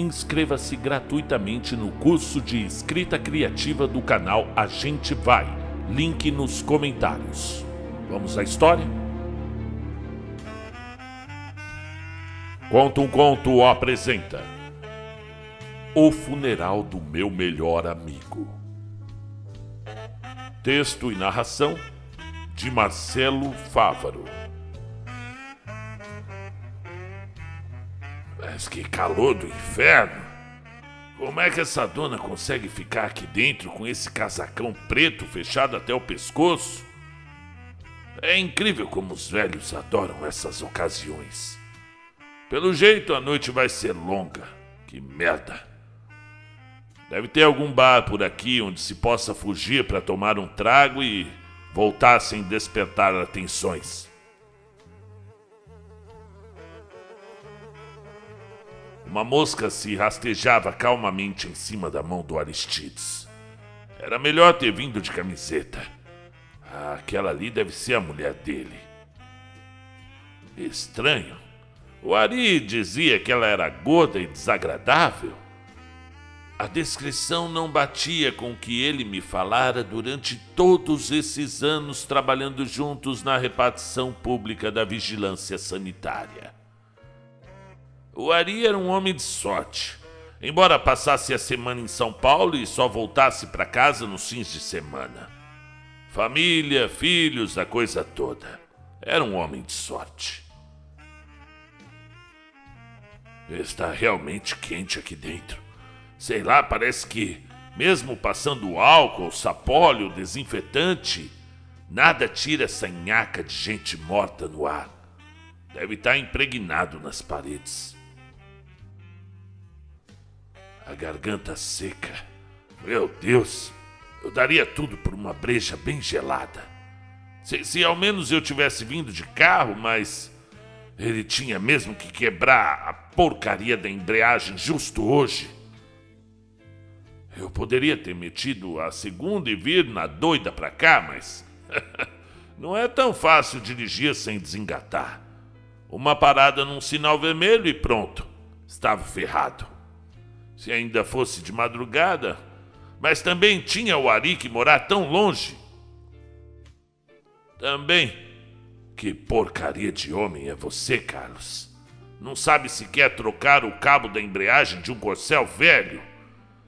inscreva-se gratuitamente no curso de escrita criativa do canal A Gente Vai. Link nos comentários. Vamos à história? Conta um Conto apresenta O Funeral do Meu Melhor Amigo. Texto e narração de Marcelo Fávaro. Que calor do inferno! Como é que essa dona consegue ficar aqui dentro com esse casacão preto fechado até o pescoço? É incrível como os velhos adoram essas ocasiões. Pelo jeito a noite vai ser longa. Que merda! Deve ter algum bar por aqui onde se possa fugir para tomar um trago e voltar sem despertar atenções. Uma mosca se rastejava calmamente em cima da mão do Aristides. Era melhor ter vindo de camiseta. Ah, aquela ali deve ser a mulher dele. Estranho. O Ari dizia que ela era gorda e desagradável. A descrição não batia com o que ele me falara durante todos esses anos trabalhando juntos na repartição pública da vigilância sanitária. O Ari era um homem de sorte. Embora passasse a semana em São Paulo e só voltasse para casa nos fins de semana. Família, filhos, a coisa toda. Era um homem de sorte. Está realmente quente aqui dentro. Sei lá, parece que, mesmo passando álcool, sapólio, desinfetante, nada tira essa nhaca de gente morta no ar. Deve estar impregnado nas paredes a garganta seca. Meu Deus, eu daria tudo por uma breja bem gelada. Se, se ao menos eu tivesse vindo de carro, mas ele tinha mesmo que quebrar a porcaria da embreagem justo hoje. Eu poderia ter metido a segunda e vir na doida pra cá, mas não é tão fácil dirigir sem desengatar. Uma parada num sinal vermelho e pronto, estava ferrado se ainda fosse de madrugada, mas também tinha o Ari que morar tão longe. Também, que porcaria de homem é você, Carlos? Não sabe sequer trocar o cabo da embreagem de um corcel velho?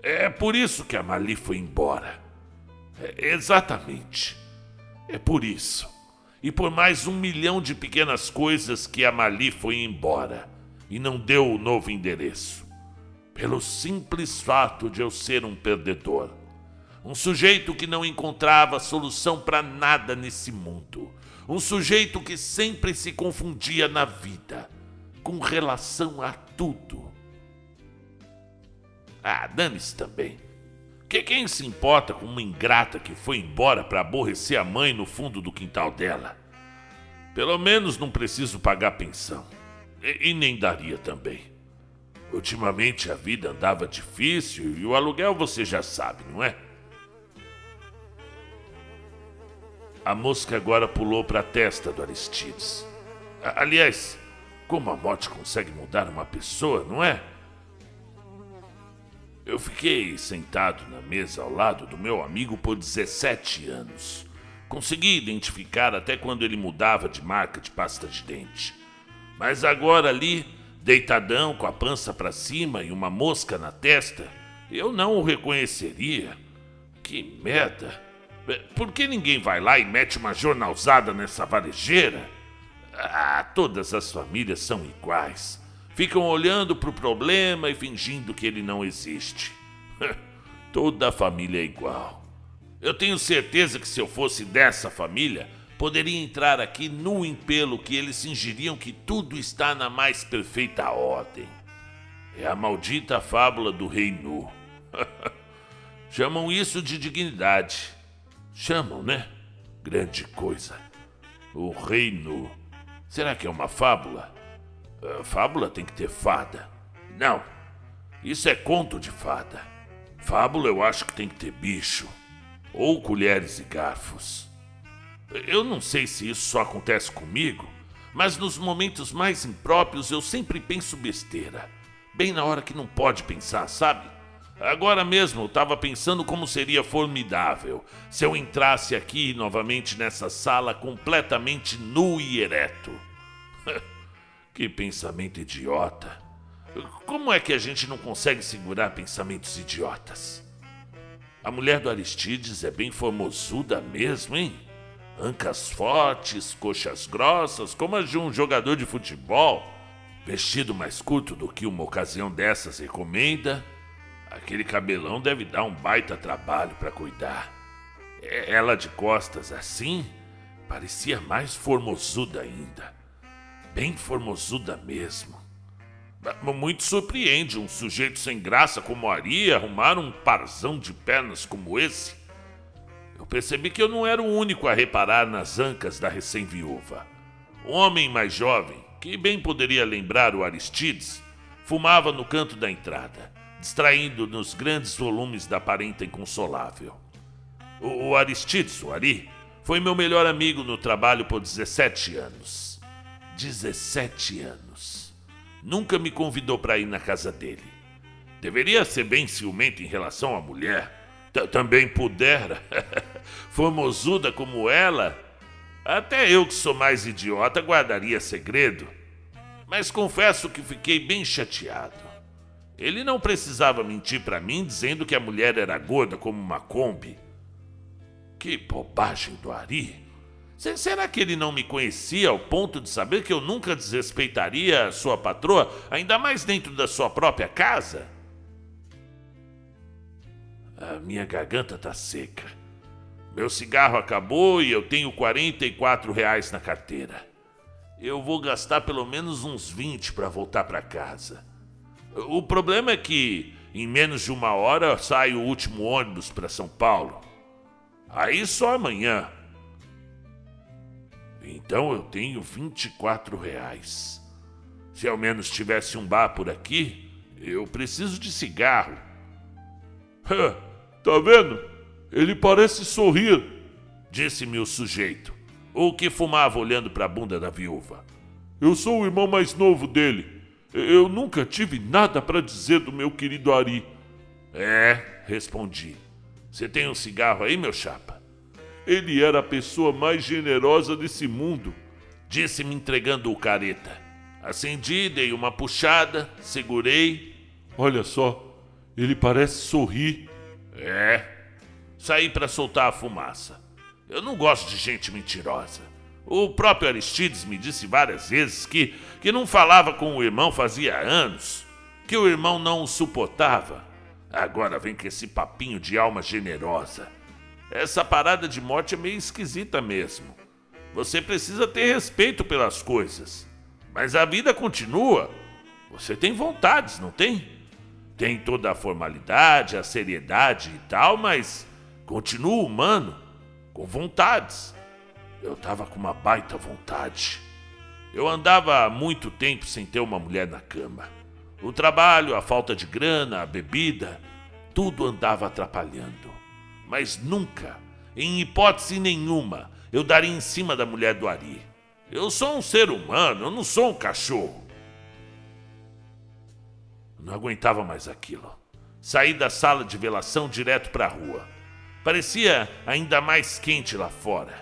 É por isso que a Mali foi embora. É exatamente. É por isso. E por mais um milhão de pequenas coisas que a Mali foi embora e não deu o novo endereço pelo simples fato de eu ser um perdedor. Um sujeito que não encontrava solução para nada nesse mundo. Um sujeito que sempre se confundia na vida, com relação a tudo. Ah, dane-se também. Que quem se importa com uma ingrata que foi embora para aborrecer a mãe no fundo do quintal dela? Pelo menos não preciso pagar pensão. E, e nem daria também. Ultimamente a vida andava difícil e o aluguel você já sabe, não é? A mosca agora pulou para a testa do Aristides. Aliás, como a morte consegue mudar uma pessoa, não é? Eu fiquei sentado na mesa ao lado do meu amigo por 17 anos. Consegui identificar até quando ele mudava de marca de pasta de dente. Mas agora ali deitadão com a pança para cima e uma mosca na testa, eu não o reconheceria. Que merda! Por que ninguém vai lá e mete uma jornalzada nessa varejeira? Ah, todas as famílias são iguais. Ficam olhando para o problema e fingindo que ele não existe. Toda família é igual. Eu tenho certeza que se eu fosse dessa família, poderia entrar aqui nu em pelo que eles fingiriam que tudo está na mais perfeita ordem. É a maldita fábula do rei nu. Chamam isso de dignidade. Chamam, né? Grande coisa. O rei nu. Será que é uma fábula? A fábula tem que ter fada. Não. Isso é conto de fada. Fábula eu acho que tem que ter bicho. Ou colheres e garfos. Eu não sei se isso só acontece comigo, mas nos momentos mais impróprios eu sempre penso besteira. Bem na hora que não pode pensar, sabe? Agora mesmo eu estava pensando como seria formidável se eu entrasse aqui novamente nessa sala completamente nu e ereto. que pensamento idiota. Como é que a gente não consegue segurar pensamentos idiotas? A mulher do Aristides é bem formosuda mesmo, hein? Ancas fortes, coxas grossas, como as de um jogador de futebol. Vestido mais curto do que uma ocasião dessas recomenda. Aquele cabelão deve dar um baita trabalho para cuidar. É, ela de costas assim parecia mais formosuda ainda. Bem formosuda mesmo. Muito surpreende um sujeito sem graça como Ari arrumar um parzão de pernas como esse. Eu percebi que eu não era o único a reparar nas ancas da recém-viúva. Um homem mais jovem, que bem poderia lembrar o Aristides, fumava no canto da entrada, distraindo nos grandes volumes da parenta inconsolável. O, o Aristides, o Ari, foi meu melhor amigo no trabalho por 17 anos. 17 anos nunca me convidou para ir na casa dele. Deveria ser bem ciumento em relação à mulher. Também pudera. Formosuda como ela. Até eu, que sou mais idiota, guardaria segredo. Mas confesso que fiquei bem chateado. Ele não precisava mentir para mim dizendo que a mulher era gorda como uma Kombi. Que bobagem do Ari. Será que ele não me conhecia ao ponto de saber que eu nunca desrespeitaria a sua patroa, ainda mais dentro da sua própria casa? A minha garganta tá seca. Meu cigarro acabou e eu tenho 44 reais na carteira. Eu vou gastar pelo menos uns 20 para voltar para casa. O problema é que em menos de uma hora sai o último ônibus para São Paulo. Aí só amanhã. Então eu tenho 24 reais. Se ao menos tivesse um bar por aqui, eu preciso de cigarro. Tá vendo? Ele parece sorrir, disse-me o sujeito, o que fumava olhando para a bunda da viúva. Eu sou o irmão mais novo dele. Eu nunca tive nada para dizer do meu querido Ari. É, respondi. Você tem um cigarro aí, meu chapa? Ele era a pessoa mais generosa desse mundo, disse-me entregando o careta. Acendi, dei uma puxada, segurei. Olha só, ele parece sorrir. É. Saí para soltar a fumaça. Eu não gosto de gente mentirosa. O próprio Aristides me disse várias vezes que, que não falava com o irmão fazia anos, que o irmão não o suportava. Agora vem com esse papinho de alma generosa. Essa parada de morte é meio esquisita mesmo. Você precisa ter respeito pelas coisas. Mas a vida continua. Você tem vontades, não tem? Tem toda a formalidade, a seriedade e tal, mas continua humano, com vontades. Eu tava com uma baita vontade. Eu andava há muito tempo sem ter uma mulher na cama. O trabalho, a falta de grana, a bebida, tudo andava atrapalhando mas nunca, em hipótese nenhuma, eu daria em cima da mulher do Ari. Eu sou um ser humano, eu não sou um cachorro. Não aguentava mais aquilo. Saí da sala de velação direto para a rua. Parecia ainda mais quente lá fora.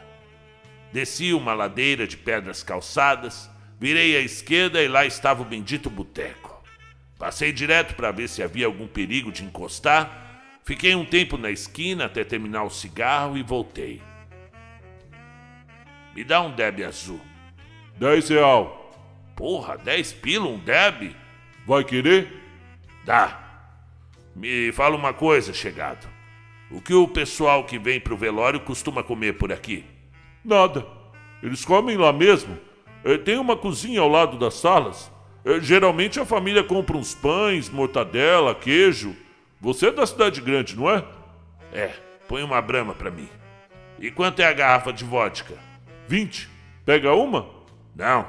Desci uma ladeira de pedras calçadas, virei à esquerda e lá estava o bendito boteco. Passei direto para ver se havia algum perigo de encostar Fiquei um tempo na esquina até terminar o cigarro e voltei. Me dá um Deb azul. Dez real. Porra, dez pila um Deb? Vai querer? Dá. Me fala uma coisa, chegado. O que o pessoal que vem pro velório costuma comer por aqui? Nada. Eles comem lá mesmo. É, tem uma cozinha ao lado das salas. É, geralmente a família compra uns pães, mortadela, queijo. Você é da cidade grande, não é? É, põe uma brama para mim. E quanto é a garrafa de vodka? Vinte. Pega uma? Não.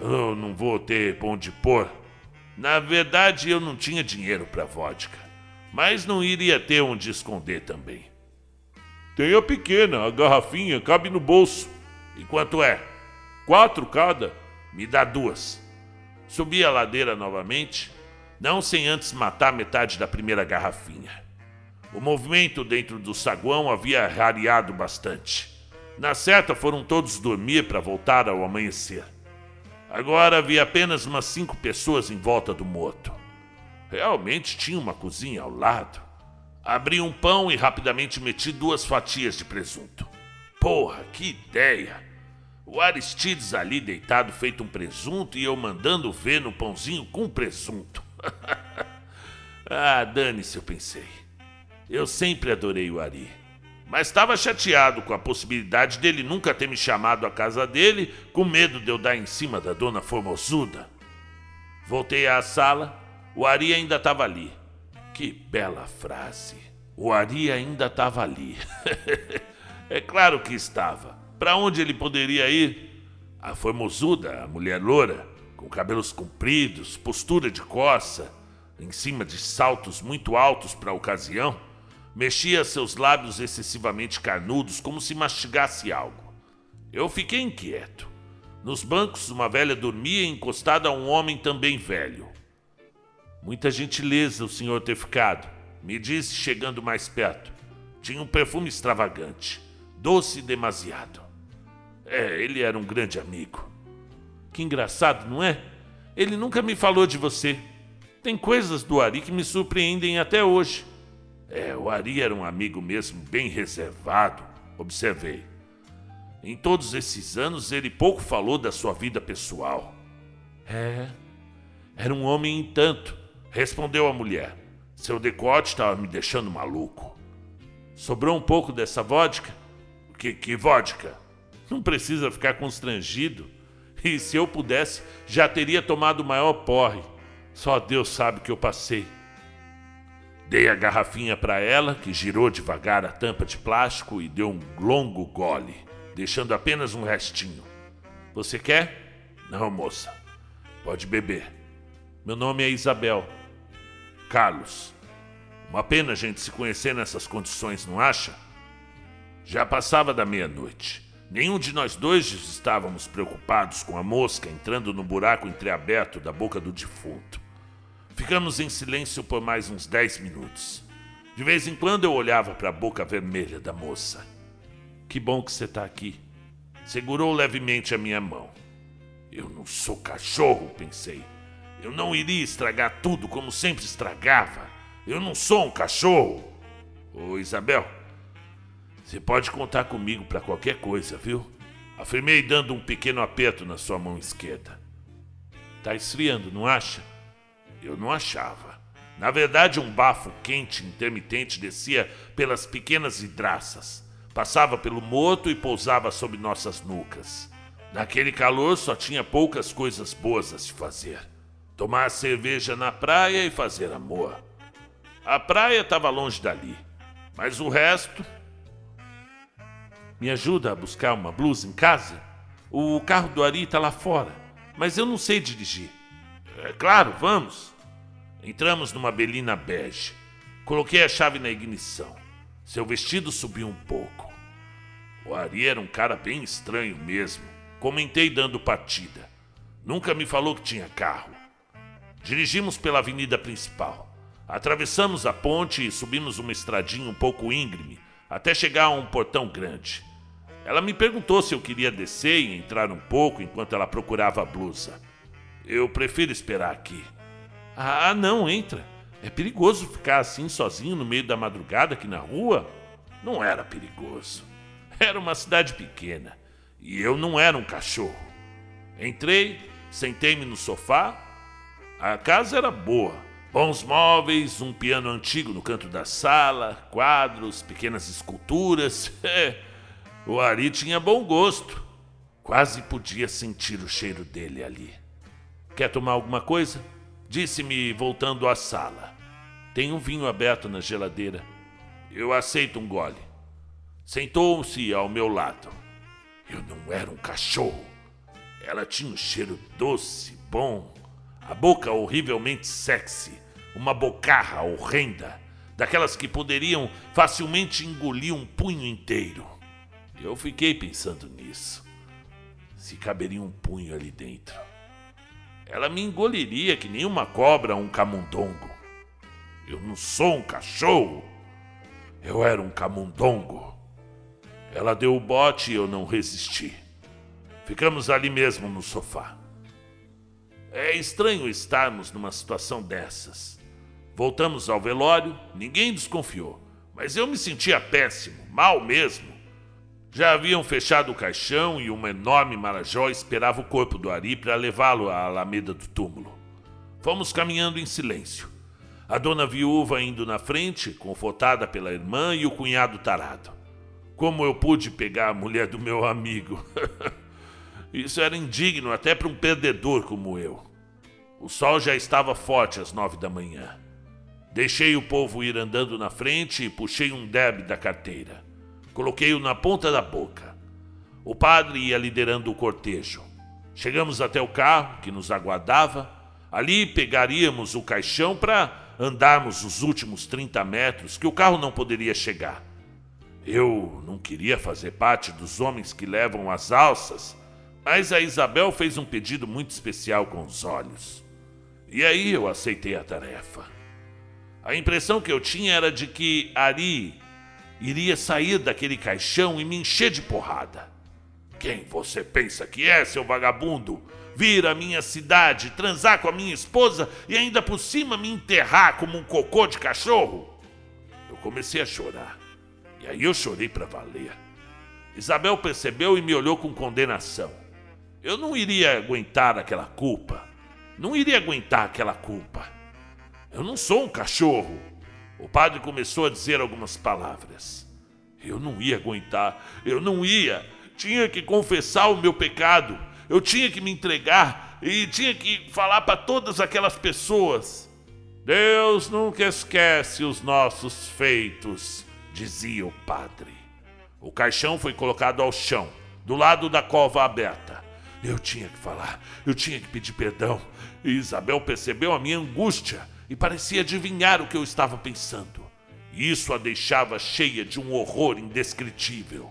Eu não vou ter pão de pôr. Na verdade, eu não tinha dinheiro para vodka. Mas não iria ter onde esconder também. Tem a pequena, a garrafinha, cabe no bolso. E quanto é? Quatro cada. Me dá duas. Subi a ladeira novamente não sem antes matar metade da primeira garrafinha. O movimento dentro do saguão havia rareado bastante. Na certa, foram todos dormir para voltar ao amanhecer. Agora havia apenas umas cinco pessoas em volta do morto. Realmente tinha uma cozinha ao lado. Abri um pão e rapidamente meti duas fatias de presunto. Porra, que ideia! O Aristides ali deitado feito um presunto e eu mandando ver no pãozinho com presunto. ah, dane-se, eu pensei. Eu sempre adorei o Ari. Mas estava chateado com a possibilidade dele nunca ter me chamado à casa dele, com medo de eu dar em cima da dona Formosuda. Voltei à sala, o Ari ainda estava ali. Que bela frase. O Ari ainda estava ali. é claro que estava. Para onde ele poderia ir? A Formosuda, a mulher loura, com cabelos compridos, postura de coça, em cima de saltos muito altos para a ocasião, mexia seus lábios excessivamente carnudos como se mastigasse algo. Eu fiquei inquieto. Nos bancos, uma velha dormia encostada a um homem também velho. Muita gentileza o senhor ter ficado, me disse chegando mais perto. Tinha um perfume extravagante, doce demasiado. É, ele era um grande amigo. Que engraçado, não é? Ele nunca me falou de você. Tem coisas do Ari que me surpreendem até hoje. É, o Ari era um amigo mesmo bem reservado, observei. Em todos esses anos ele pouco falou da sua vida pessoal. É, era um homem em tanto, respondeu a mulher. Seu decote estava me deixando maluco. Sobrou um pouco dessa vodka? Que, que vodka? Não precisa ficar constrangido. E se eu pudesse, já teria tomado o maior porre. Só Deus sabe o que eu passei. Dei a garrafinha para ela, que girou devagar a tampa de plástico e deu um longo gole, deixando apenas um restinho. Você quer? Não, moça. Pode beber. Meu nome é Isabel. Carlos. Uma pena a gente se conhecer nessas condições, não acha? Já passava da meia-noite. Nenhum de nós dois estávamos preocupados com a mosca entrando no buraco entreaberto da boca do defunto. Ficamos em silêncio por mais uns dez minutos. De vez em quando eu olhava para a boca vermelha da moça. Que bom que você está aqui. Segurou levemente a minha mão. Eu não sou cachorro, pensei. Eu não iria estragar tudo como sempre estragava. Eu não sou um cachorro. Ô Isabel, você pode contar comigo para qualquer coisa, viu? Afirmei dando um pequeno aperto na sua mão esquerda. Tá esfriando, não acha? Eu não achava. Na verdade, um bafo quente intermitente descia pelas pequenas vidraças, passava pelo morto e pousava sobre nossas nucas. Naquele calor só tinha poucas coisas boas a se fazer: tomar cerveja na praia e fazer amor. A praia estava longe dali, mas o resto me ajuda a buscar uma blusa em casa? O carro do Ari está lá fora, mas eu não sei dirigir. É claro, vamos. Entramos numa belina bege. Coloquei a chave na ignição. Seu vestido subiu um pouco. O Ari era um cara bem estranho mesmo. Comentei dando partida. Nunca me falou que tinha carro. Dirigimos pela avenida principal. Atravessamos a ponte e subimos uma estradinha um pouco íngreme até chegar a um portão grande. Ela me perguntou se eu queria descer e entrar um pouco enquanto ela procurava a blusa. Eu prefiro esperar aqui. Ah, não, entra. É perigoso ficar assim sozinho no meio da madrugada aqui na rua? Não era perigoso. Era uma cidade pequena e eu não era um cachorro. Entrei, sentei-me no sofá. A casa era boa. Bons móveis, um piano antigo no canto da sala, quadros, pequenas esculturas. O Ari tinha bom gosto. Quase podia sentir o cheiro dele ali. Quer tomar alguma coisa? Disse-me voltando à sala. Tem um vinho aberto na geladeira. Eu aceito um gole. Sentou-se ao meu lado. Eu não era um cachorro. Ela tinha um cheiro doce, bom, a boca horrivelmente sexy, uma bocarra horrenda, daquelas que poderiam facilmente engolir um punho inteiro. Eu fiquei pensando nisso. Se caberia um punho ali dentro. Ela me engoliria que nem uma cobra um camundongo. Eu não sou um cachorro. Eu era um camundongo. Ela deu o bote e eu não resisti. Ficamos ali mesmo no sofá. É estranho estarmos numa situação dessas. Voltamos ao velório, ninguém desconfiou, mas eu me sentia péssimo, mal mesmo. Já haviam fechado o caixão e uma enorme marajó esperava o corpo do Ari para levá-lo à alameda do túmulo. Fomos caminhando em silêncio. A dona viúva indo na frente, confortada pela irmã e o cunhado tarado. Como eu pude pegar a mulher do meu amigo? Isso era indigno até para um perdedor como eu. O sol já estava forte às nove da manhã. Deixei o povo ir andando na frente e puxei um deb da carteira. Coloquei-o na ponta da boca. O padre ia liderando o cortejo. Chegamos até o carro que nos aguardava. Ali pegaríamos o caixão para andarmos os últimos 30 metros que o carro não poderia chegar. Eu não queria fazer parte dos homens que levam as alças, mas a Isabel fez um pedido muito especial com os olhos. E aí eu aceitei a tarefa. A impressão que eu tinha era de que Ari iria sair daquele caixão e me encher de porrada. Quem você pensa que é, seu vagabundo? Vir à minha cidade, transar com a minha esposa e ainda por cima me enterrar como um cocô de cachorro? Eu comecei a chorar. E aí eu chorei para valer. Isabel percebeu e me olhou com condenação. Eu não iria aguentar aquela culpa. Não iria aguentar aquela culpa. Eu não sou um cachorro. O padre começou a dizer algumas palavras. Eu não ia aguentar, eu não ia. Tinha que confessar o meu pecado, eu tinha que me entregar e tinha que falar para todas aquelas pessoas. Deus nunca esquece os nossos feitos, dizia o padre. O caixão foi colocado ao chão, do lado da cova aberta. Eu tinha que falar, eu tinha que pedir perdão. E Isabel percebeu a minha angústia e parecia adivinhar o que eu estava pensando. Isso a deixava cheia de um horror indescritível.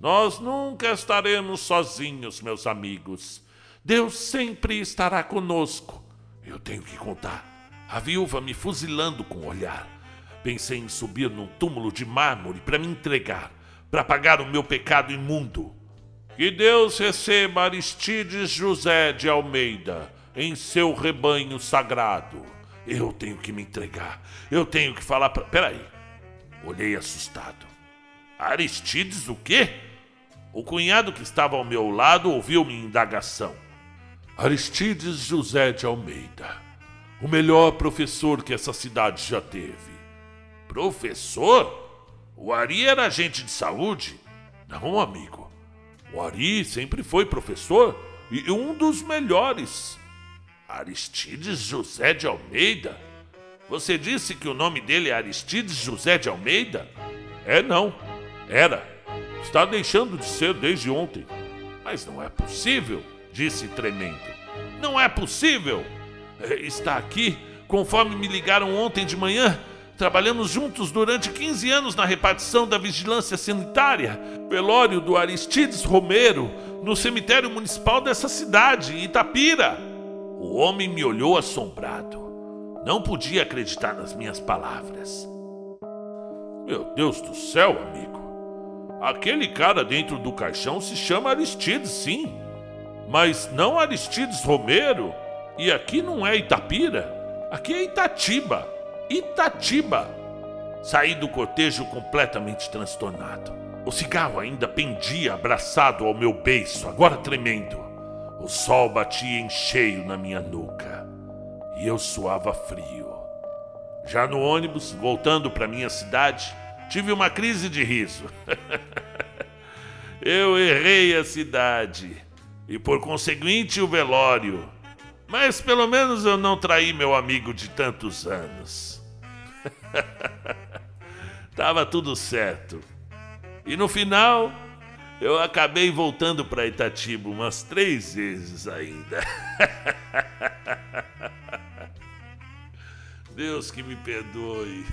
Nós nunca estaremos sozinhos, meus amigos. Deus sempre estará conosco. Eu tenho que contar. A viúva me fuzilando com o olhar. Pensei em subir num túmulo de mármore para me entregar, para pagar o meu pecado imundo. Que Deus receba Aristides José de Almeida em seu rebanho sagrado. Eu tenho que me entregar. Eu tenho que falar para. Peraí. Olhei assustado. Aristides o quê? O cunhado que estava ao meu lado ouviu minha indagação. Aristides José de Almeida. O melhor professor que essa cidade já teve. Professor? O Ari era agente de saúde? Não, amigo. O Ari sempre foi professor e um dos melhores. Aristides José de Almeida? Você disse que o nome dele é Aristides José de Almeida? É não. Era. Está deixando de ser desde ontem. Mas não é possível, disse tremendo. Não é possível. É, está aqui, conforme me ligaram ontem de manhã. Trabalhamos juntos durante 15 anos na repartição da vigilância sanitária, velório do Aristides Romero, no cemitério municipal dessa cidade, Itapira. O homem me olhou assombrado. Não podia acreditar nas minhas palavras. Meu Deus do céu, amigo. Aquele cara dentro do caixão se chama Aristides, sim. Mas não Aristides Romero. E aqui não é Itapira. Aqui é Itatiba. Itatiba. Saí do cortejo completamente transtornado. O cigarro ainda pendia abraçado ao meu beiço, agora tremendo. O sol batia em cheio na minha nuca e eu suava frio. Já no ônibus, voltando para minha cidade, tive uma crise de riso. eu errei a cidade e, por conseguinte, o velório. Mas pelo menos eu não traí meu amigo de tantos anos. Tava tudo certo. E no final, eu acabei voltando para Itatiba umas três vezes ainda. Deus que me perdoe.